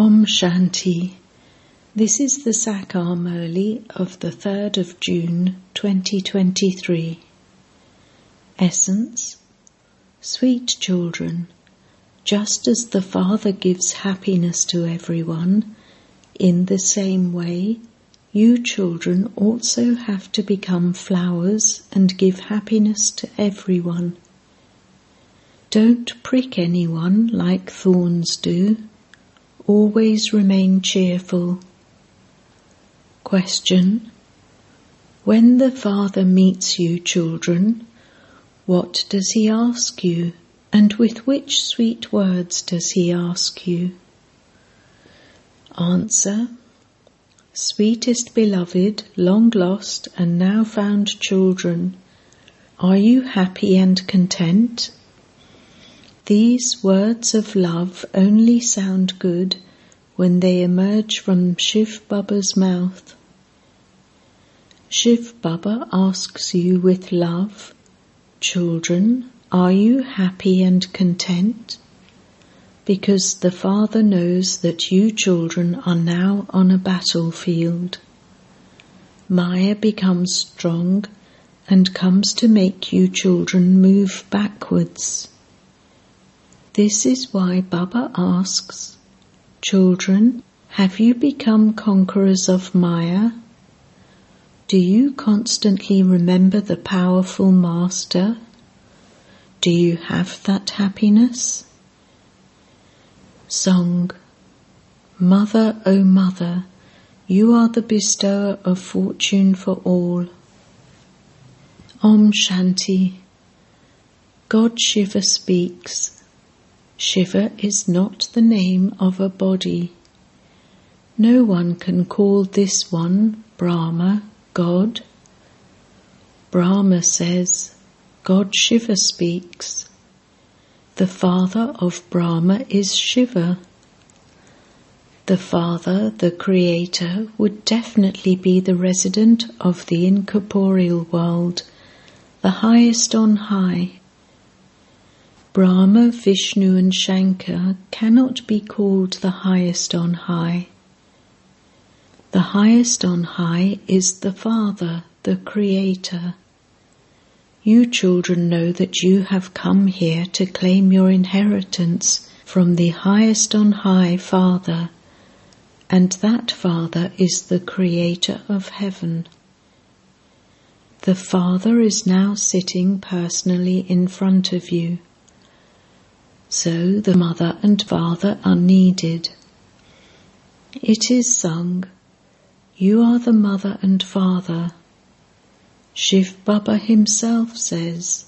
Om Shanti. This is the Sakar Murli of the 3rd of June 2023. Essence Sweet children, just as the Father gives happiness to everyone, in the same way, you children also have to become flowers and give happiness to everyone. Don't prick anyone like thorns do always remain cheerful. Question When the Father meets you, children, what does he ask you, and with which sweet words does he ask you? Answer Sweetest beloved, long lost and now found children, are you happy and content? These words of love only sound good when they emerge from Shiv Baba's mouth. Shiv Baba asks you with love, Children, are you happy and content? Because the Father knows that you children are now on a battlefield. Maya becomes strong and comes to make you children move backwards. This is why Baba asks, Children, have you become conquerors of Maya? Do you constantly remember the powerful Master? Do you have that happiness? Song Mother, O Mother, you are the bestower of fortune for all. Om Shanti God Shiva speaks. Shiva is not the name of a body. No one can call this one Brahma, God. Brahma says, God Shiva speaks. The father of Brahma is Shiva. The father, the creator, would definitely be the resident of the incorporeal world, the highest on high. Brahma, Vishnu, and Shankar cannot be called the highest on high. The highest on high is the Father, the Creator. You children know that you have come here to claim your inheritance from the highest on high Father, and that Father is the Creator of heaven. The Father is now sitting personally in front of you. So the mother and father are needed. It is sung, You are the mother and father. Shiv Baba himself says,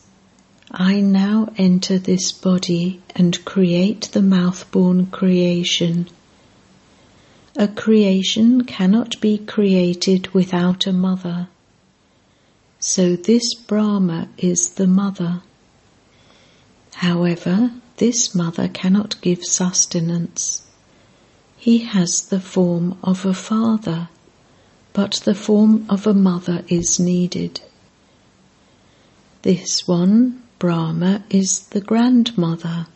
I now enter this body and create the mouth-born creation. A creation cannot be created without a mother. So this Brahma is the mother. However, this mother cannot give sustenance. He has the form of a father, but the form of a mother is needed. This one, Brahma, is the grandmother.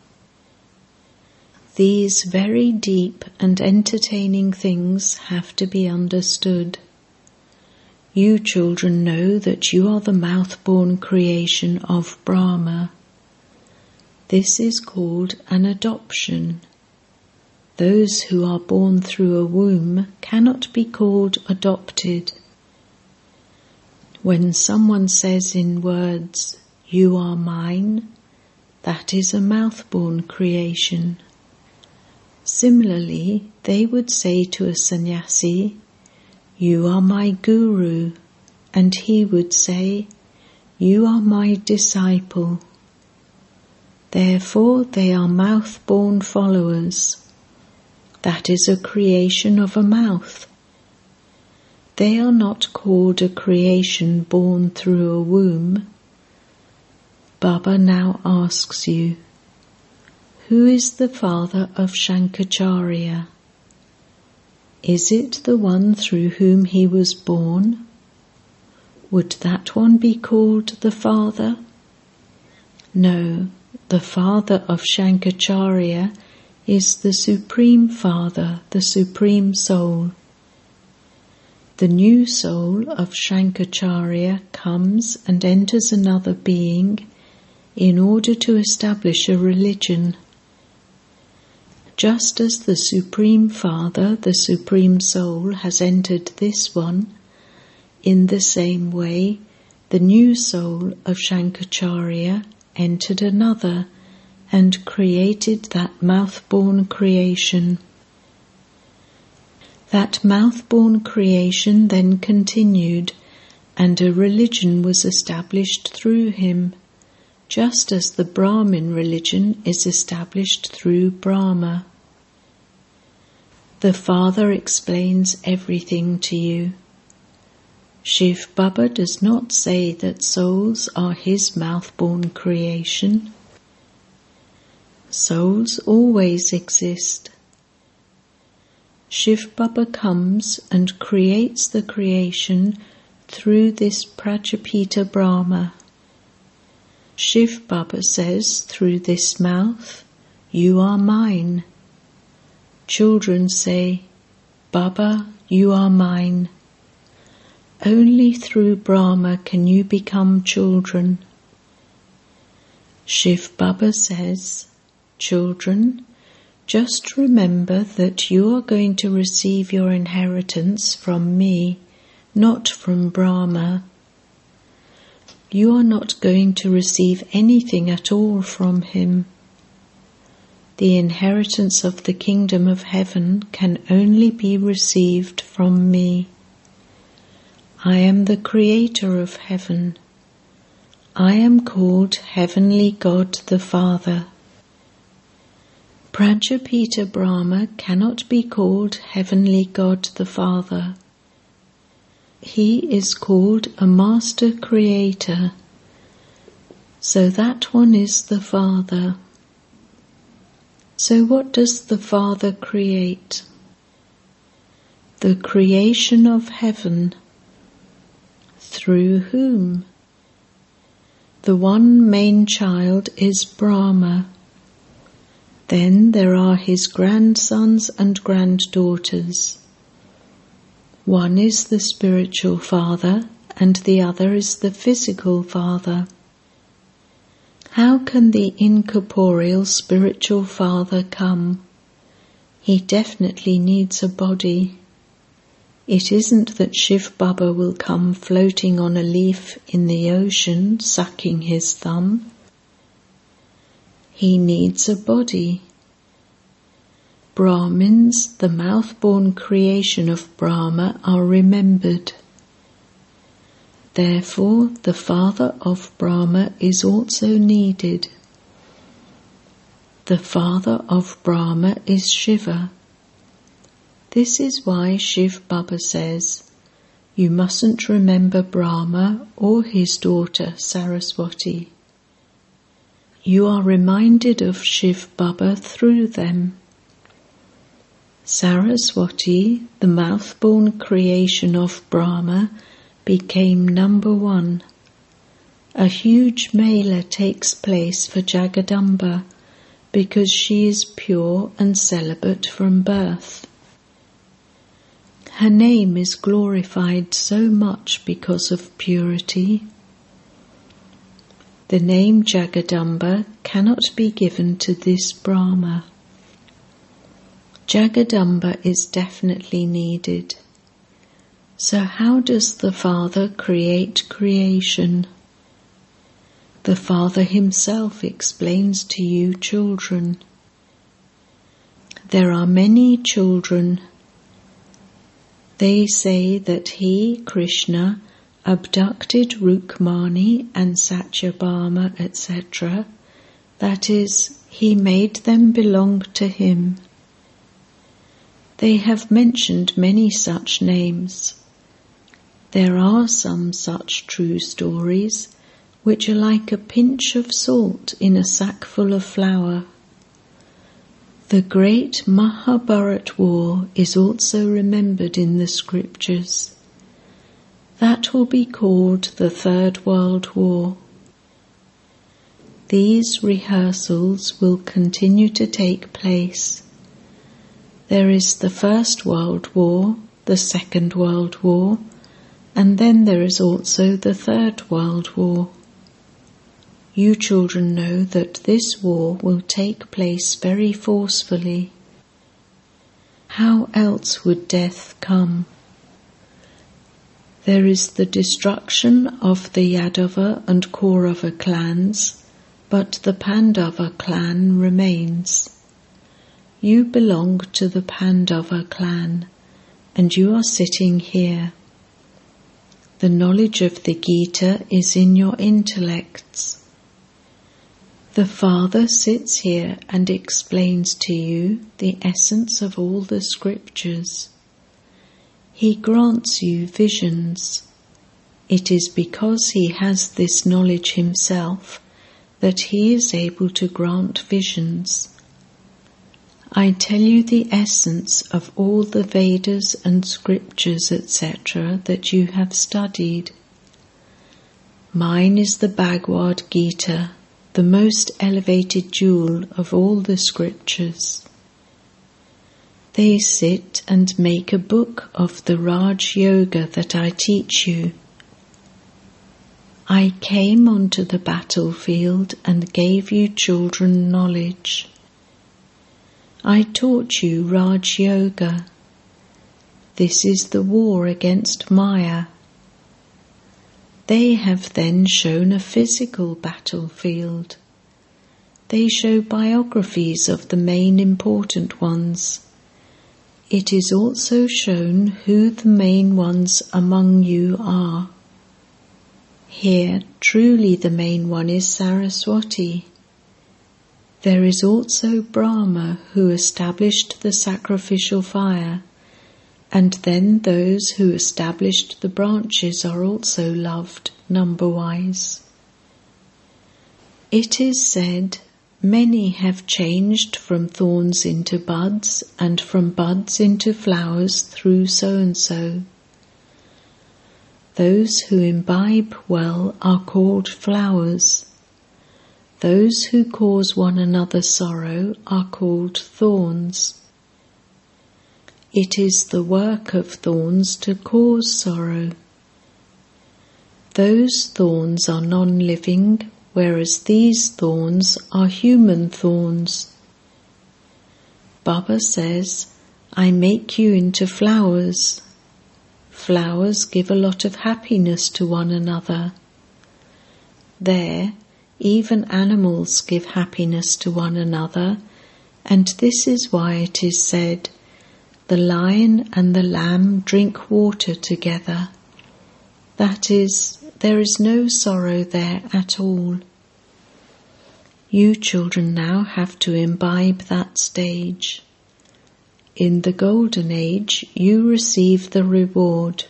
These very deep and entertaining things have to be understood. You children know that you are the mouth-born creation of Brahma. This is called an adoption. Those who are born through a womb cannot be called adopted. When someone says in words, You are mine, that is a mouth-born creation. Similarly, they would say to a sannyasi, You are my guru, and he would say, You are my disciple. Therefore, they are mouth born followers. That is a creation of a mouth. They are not called a creation born through a womb. Baba now asks you, Who is the father of Shankaracharya? Is it the one through whom he was born? Would that one be called the father? No, the father of Shankaracharya is the Supreme Father, the Supreme Soul. The new soul of Shankaracharya comes and enters another being in order to establish a religion. Just as the Supreme Father, the Supreme Soul, has entered this one, in the same way the new soul of Shankaracharya entered another and created that mouth-born creation. That mouth-born creation then continued, and a religion was established through him, just as the Brahmin religion is established through Brahma. The Father explains everything to you. Shiv Baba does not say that souls are his mouth-born creation. Souls always exist. Shiv Baba comes and creates the creation through this Prajapita Brahma. Shiv Baba says through this mouth, You are mine. Children say, Baba, you are mine. Only through Brahma can you become children. Shiv Baba says, Children, just remember that you are going to receive your inheritance from me, not from Brahma. You are not going to receive anything at all from him. The inheritance of the kingdom of heaven can only be received from me. I am the creator of heaven. I am called Heavenly God the Father. Prajapita Brahma cannot be called Heavenly God the Father. He is called a Master Creator, so that one is the Father. So, what does the Father create? The creation of heaven. Through whom? The one main child is Brahma. Then there are his grandsons and granddaughters. One is the spiritual father and the other is the physical father. How can the incorporeal spiritual father come? He definitely needs a body. It isn't that Shiv Baba will come floating on a leaf in the ocean, sucking his thumb. He needs a body. Brahmins, the mouth-born creation of Brahma, are remembered. Therefore, the father of Brahma is also needed. The father of Brahma is Shiva. This is why Shiv Baba says, You mustn't remember Brahma or his daughter Saraswati you are reminded of Shiv Baba through them. Saraswati, the mouth-born creation of Brahma, became number one. A huge mela takes place for Jagadamba because she is pure and celibate from birth. Her name is glorified so much because of purity the name Jagadamba cannot be given to this Brahma. Jagadamba is definitely needed. So, how does the Father create creation? The Father Himself explains to you, children. There are many children. They say that He, Krishna, abducted Rukmani and Satyabhama, etc., that is, he made them belong to him. They have mentioned many such names. There are some such true stories which are like a pinch of salt in a sackful of flour. The great Mahabharat war is also remembered in the scriptures. That will be called the Third World War. These rehearsals will continue to take place. There is the First World War, the Second World War, and then there is also the Third World War. You children know that this war will take place very forcefully. How else would death come? There is the destruction of the Yadava and Kaurava clans, but the Pandava clan remains. You belong to the Pandava clan, and you are sitting here. The knowledge of the Gita is in your intellects. The Father sits here and explains to you the essence of all the scriptures. He grants you visions. It is because he has this knowledge himself that he is able to grant visions. I tell you the essence of all the Vedas and scriptures, etc., that you have studied. Mine is the Bhagavad Gita the most elevated jewel of all the scriptures. They sit and make a book of the Raj Yoga that I teach you. I came onto the battlefield and gave you children knowledge. I taught you Raj Yoga. This is the war against Maya. They have then shown a physical battlefield. They show biographies of the main important ones. It is also shown who the main ones among you are. Here, truly the main one is Saraswati. There is also Brahma who established the sacrificial fire and then those who established the branches are also loved number wise. It is said, Many have changed from thorns into buds, and from buds into flowers through so and so. Those who imbibe well are called flowers. Those who cause one another sorrow are called thorns. It is the work of thorns to cause sorrow. Those thorns are non living, whereas these thorns are human thorns. Baba says, I make you into flowers. Flowers give a lot of happiness to one another. There, even animals give happiness to one another, and this is why it is said, the lion and the lamb drink water together. That is, there is no sorrow there at all. You children now have to imbibe that stage. In the golden age, you receive the reward.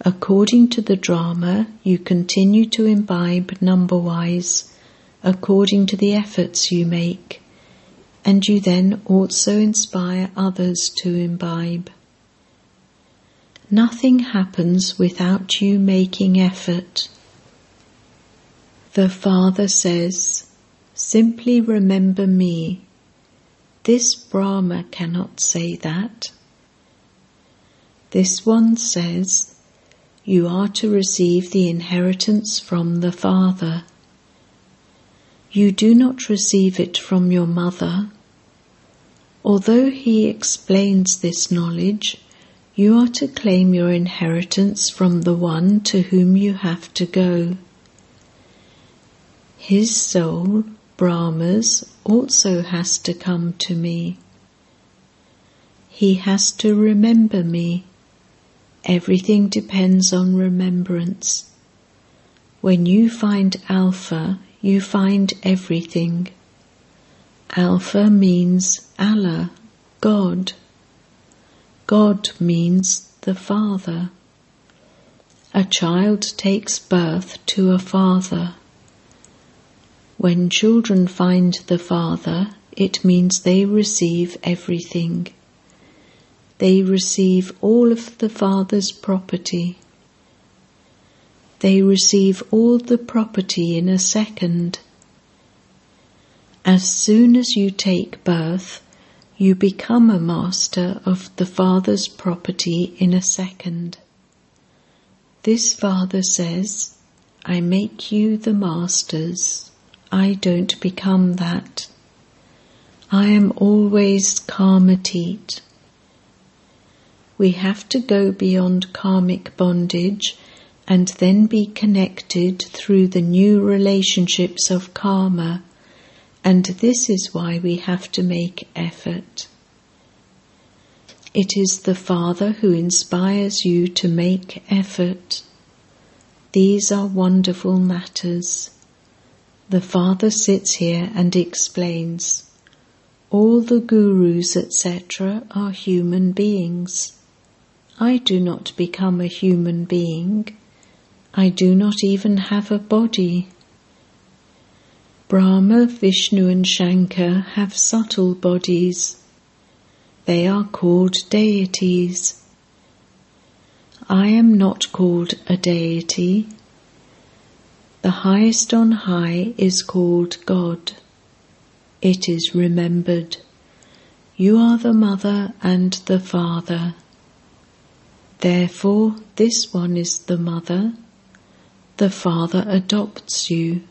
According to the drama, you continue to imbibe number wise, according to the efforts you make and you then also inspire others to imbibe. Nothing happens without you making effort. The Father says, Simply remember me. This Brahma cannot say that. This one says, You are to receive the inheritance from the Father. You do not receive it from your mother. Although he explains this knowledge, you are to claim your inheritance from the one to whom you have to go. His soul, Brahma's, also has to come to me. He has to remember me. Everything depends on remembrance. When you find Alpha, you find everything. Alpha means Allah, God. God means the Father. A child takes birth to a father. When children find the Father, it means they receive everything. They receive all of the Father's property. They receive all the property in a second. As soon as you take birth, you become a master of the Father's property in a second. This Father says, I make you the masters, I don't become that. I am always karmatit. We have to go beyond karmic bondage and then be connected through the new relationships of karma and this is why we have to make effort. It is the Father who inspires you to make effort. These are wonderful matters. The Father sits here and explains. All the gurus, etc., are human beings. I do not become a human being. I do not even have a body. Brahma, Vishnu, and Shankar have subtle bodies. They are called deities. I am not called a deity. The highest on high is called God. It is remembered. You are the mother and the father. Therefore, this one is the mother. The father adopts you.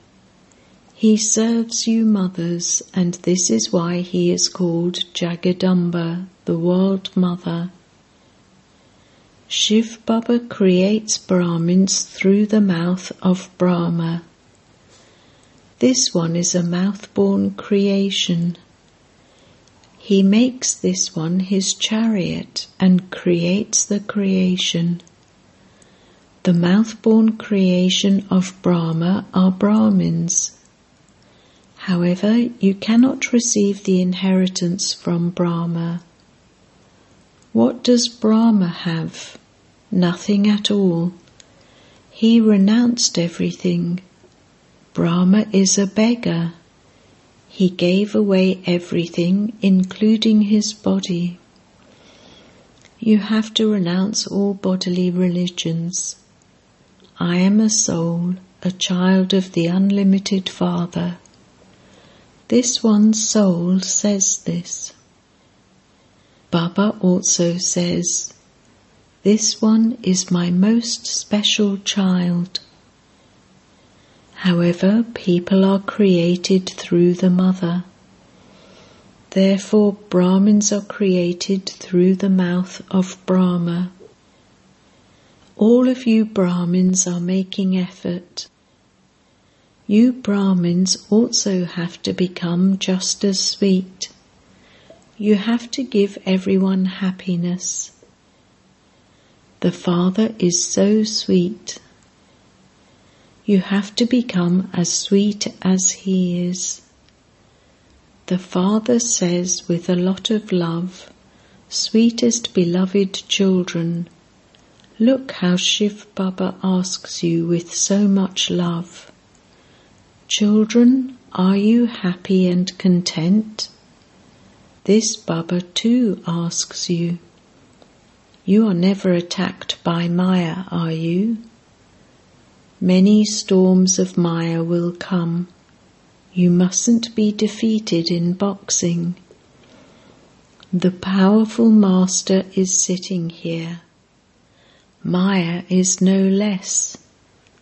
He serves you mothers, and this is why he is called Jagadamba, the world mother. Shiv Baba creates Brahmins through the mouth of Brahma. This one is a mouth-born creation. He makes this one his chariot and creates the creation. The mouth-born creation of Brahma are Brahmins. However, you cannot receive the inheritance from Brahma. What does Brahma have? Nothing at all. He renounced everything. Brahma is a beggar. He gave away everything, including his body. You have to renounce all bodily religions. I am a soul, a child of the unlimited Father. This one's soul says this. Baba also says, This one is my most special child. However, people are created through the mother. Therefore, Brahmins are created through the mouth of Brahma. All of you Brahmins are making effort you Brahmins also have to become just as sweet. You have to give everyone happiness. The Father is so sweet. You have to become as sweet as He is. The Father says with a lot of love, Sweetest beloved children, look how Shiv Baba asks you with so much love. Children, are you happy and content? This Baba too asks you. You are never attacked by Maya, are you? Many storms of Maya will come. You mustn't be defeated in boxing. The powerful master is sitting here. Maya is no less.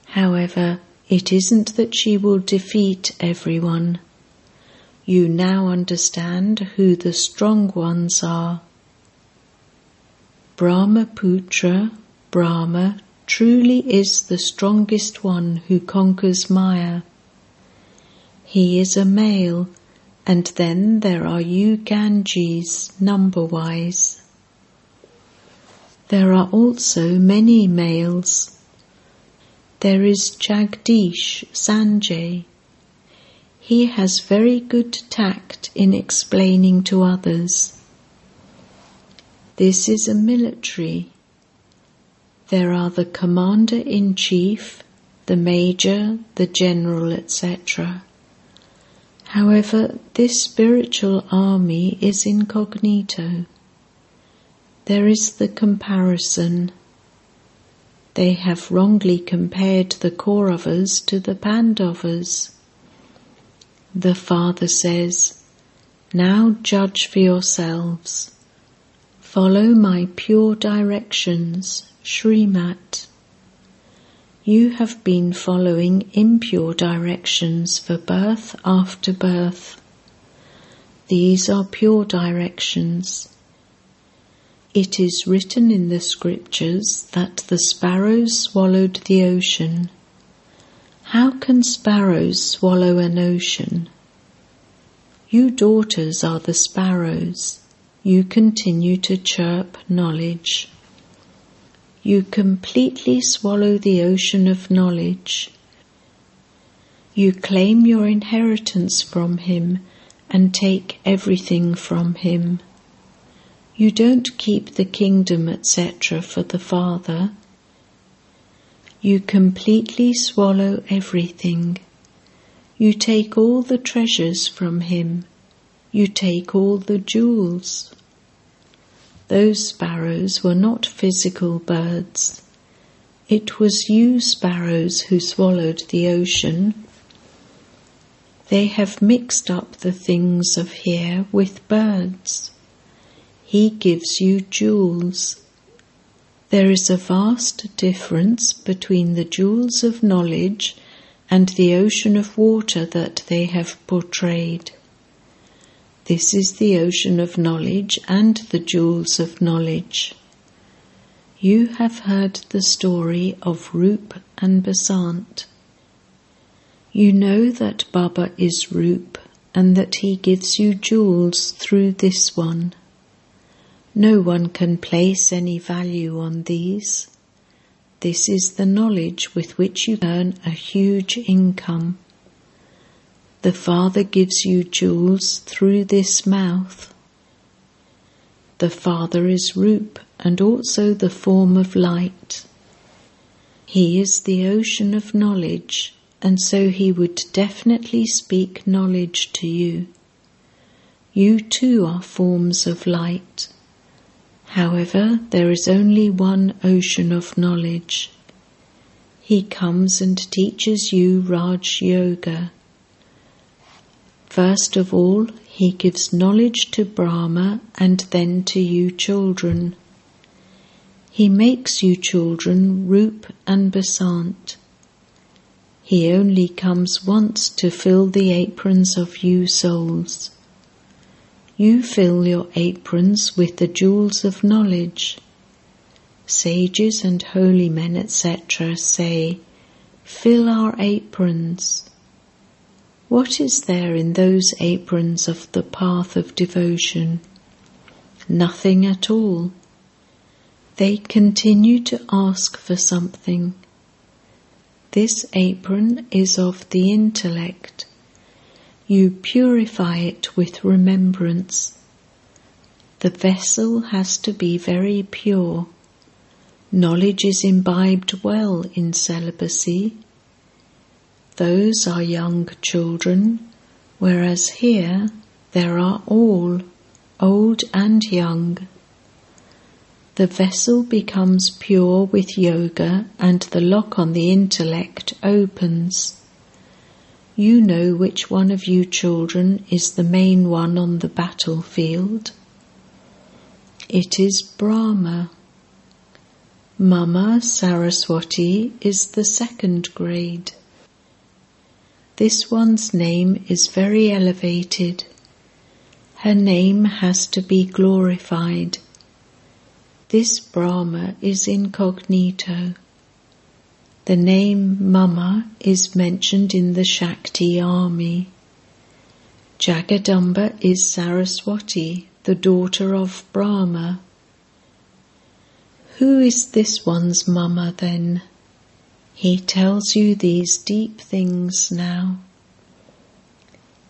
However, it isn't that she will defeat everyone. You now understand who the strong ones are. Brahmaputra, Brahma, truly is the strongest one who conquers Maya. He is a male, and then there are you Ganges, number wise. There are also many males there is Jagdish Sanjay. He has very good tact in explaining to others. This is a military. There are the commander in chief, the major, the general, etc. However, this spiritual army is incognito. There is the comparison they have wrongly compared the Kauravas to the Pandavas. The father says, Now judge for yourselves. Follow my pure directions, Srimat. You have been following impure directions for birth after birth. These are pure directions. It is written in the scriptures that the sparrows swallowed the ocean. How can sparrows swallow an ocean? You daughters are the sparrows. You continue to chirp knowledge. You completely swallow the ocean of knowledge. You claim your inheritance from him and take everything from him. You don't keep the kingdom, etc., for the Father. You completely swallow everything. You take all the treasures from him. You take all the jewels. Those sparrows were not physical birds. It was you, sparrows, who swallowed the ocean they have mixed up the things of here with birds. He gives you jewels. There is a vast difference between the jewels of knowledge and the ocean of water that they have portrayed. This is the ocean of knowledge and the jewels of knowledge. You have heard the story of Roop and Basant. You know that Baba is Roop and that he gives you jewels through this one. No one can place any value on these. This is the knowledge with which you earn a huge income. The Father gives you jewels through this mouth. The Father is Rup and also the form of light. He is the ocean of knowledge and so he would definitely speak knowledge to you. You too are forms of light. However, there is only one ocean of knowledge. He comes and teaches you Raj Yoga. First of all, he gives knowledge to Brahma and then to you children. He makes you children Roop and Basant. He only comes once to fill the aprons of you souls. You fill your aprons with the jewels of knowledge. Sages and holy men, etc., say, Fill our aprons. What is there in those aprons of the path of devotion? Nothing at all. They continue to ask for something this apron is of the intellect. You purify it with remembrance. The vessel has to be very pure. Knowledge is imbibed well in celibacy. Those are young children, whereas here there are all, old and young. The vessel becomes pure with yoga and the lock on the intellect opens. You know which one of you children is the main one on the battlefield. It is Brahma. Mama Saraswati is the second grade. This one's name is very elevated. Her name has to be glorified. This Brahma is incognito. The name Mama is mentioned in the Shakti army. Jagadamba is Saraswati, the daughter of Brahma. Who is this one's Mama then? He tells you these deep things now.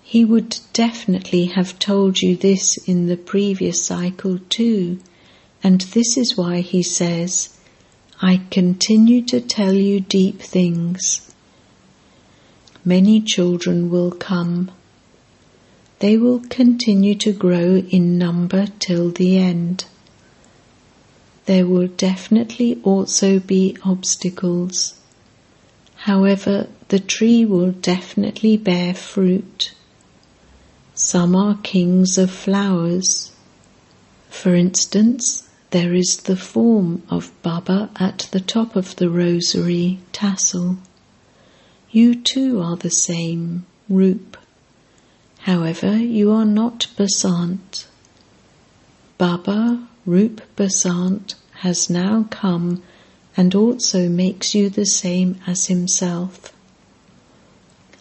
He would definitely have told you this in the previous cycle too and this is why he says, I continue to tell you deep things. Many children will come. They will continue to grow in number till the end. There will definitely also be obstacles. However, the tree will definitely bear fruit. Some are kings of flowers. For instance, there is the form of Baba at the top of the rosary tassel. You too are the same, Roop. However, you are not Basant. Baba Roop Basant has now come and also makes you the same as himself.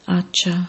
Acha.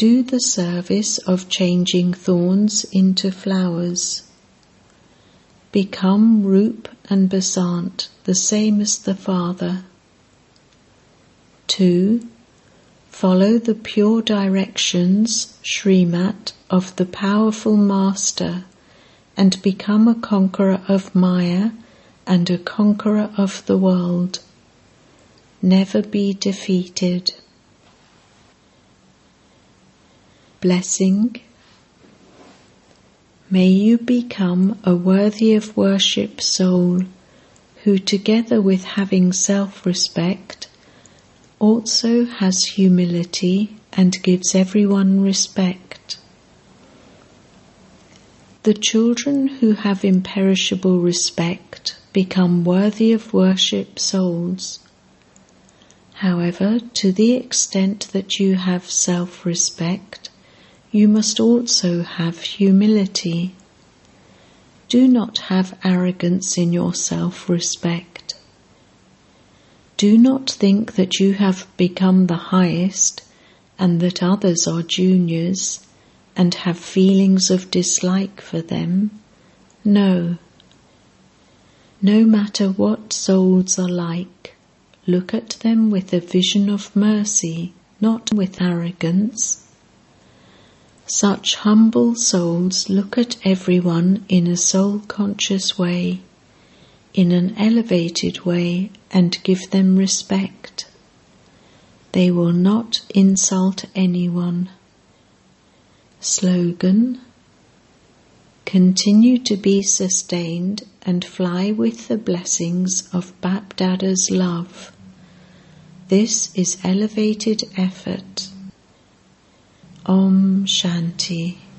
Do the service of changing thorns into flowers. Become Roop and Basant, the same as the Father. 2 Follow the pure directions, Srimat, of the powerful Master and become a conqueror of Maya and a conqueror of the world. Never be defeated. Blessing. May you become a worthy of worship soul who, together with having self respect, also has humility and gives everyone respect. The children who have imperishable respect become worthy of worship souls. However, to the extent that you have self respect, you must also have humility. Do not have arrogance in your self respect. Do not think that you have become the highest and that others are juniors and have feelings of dislike for them. No. No matter what souls are like, look at them with a vision of mercy, not with arrogance. Such humble souls look at everyone in a soul conscious way in an elevated way and give them respect. They will not insult anyone. Slogan Continue to be sustained and fly with the blessings of Bapdada's love. This is elevated effort. Om Shanti.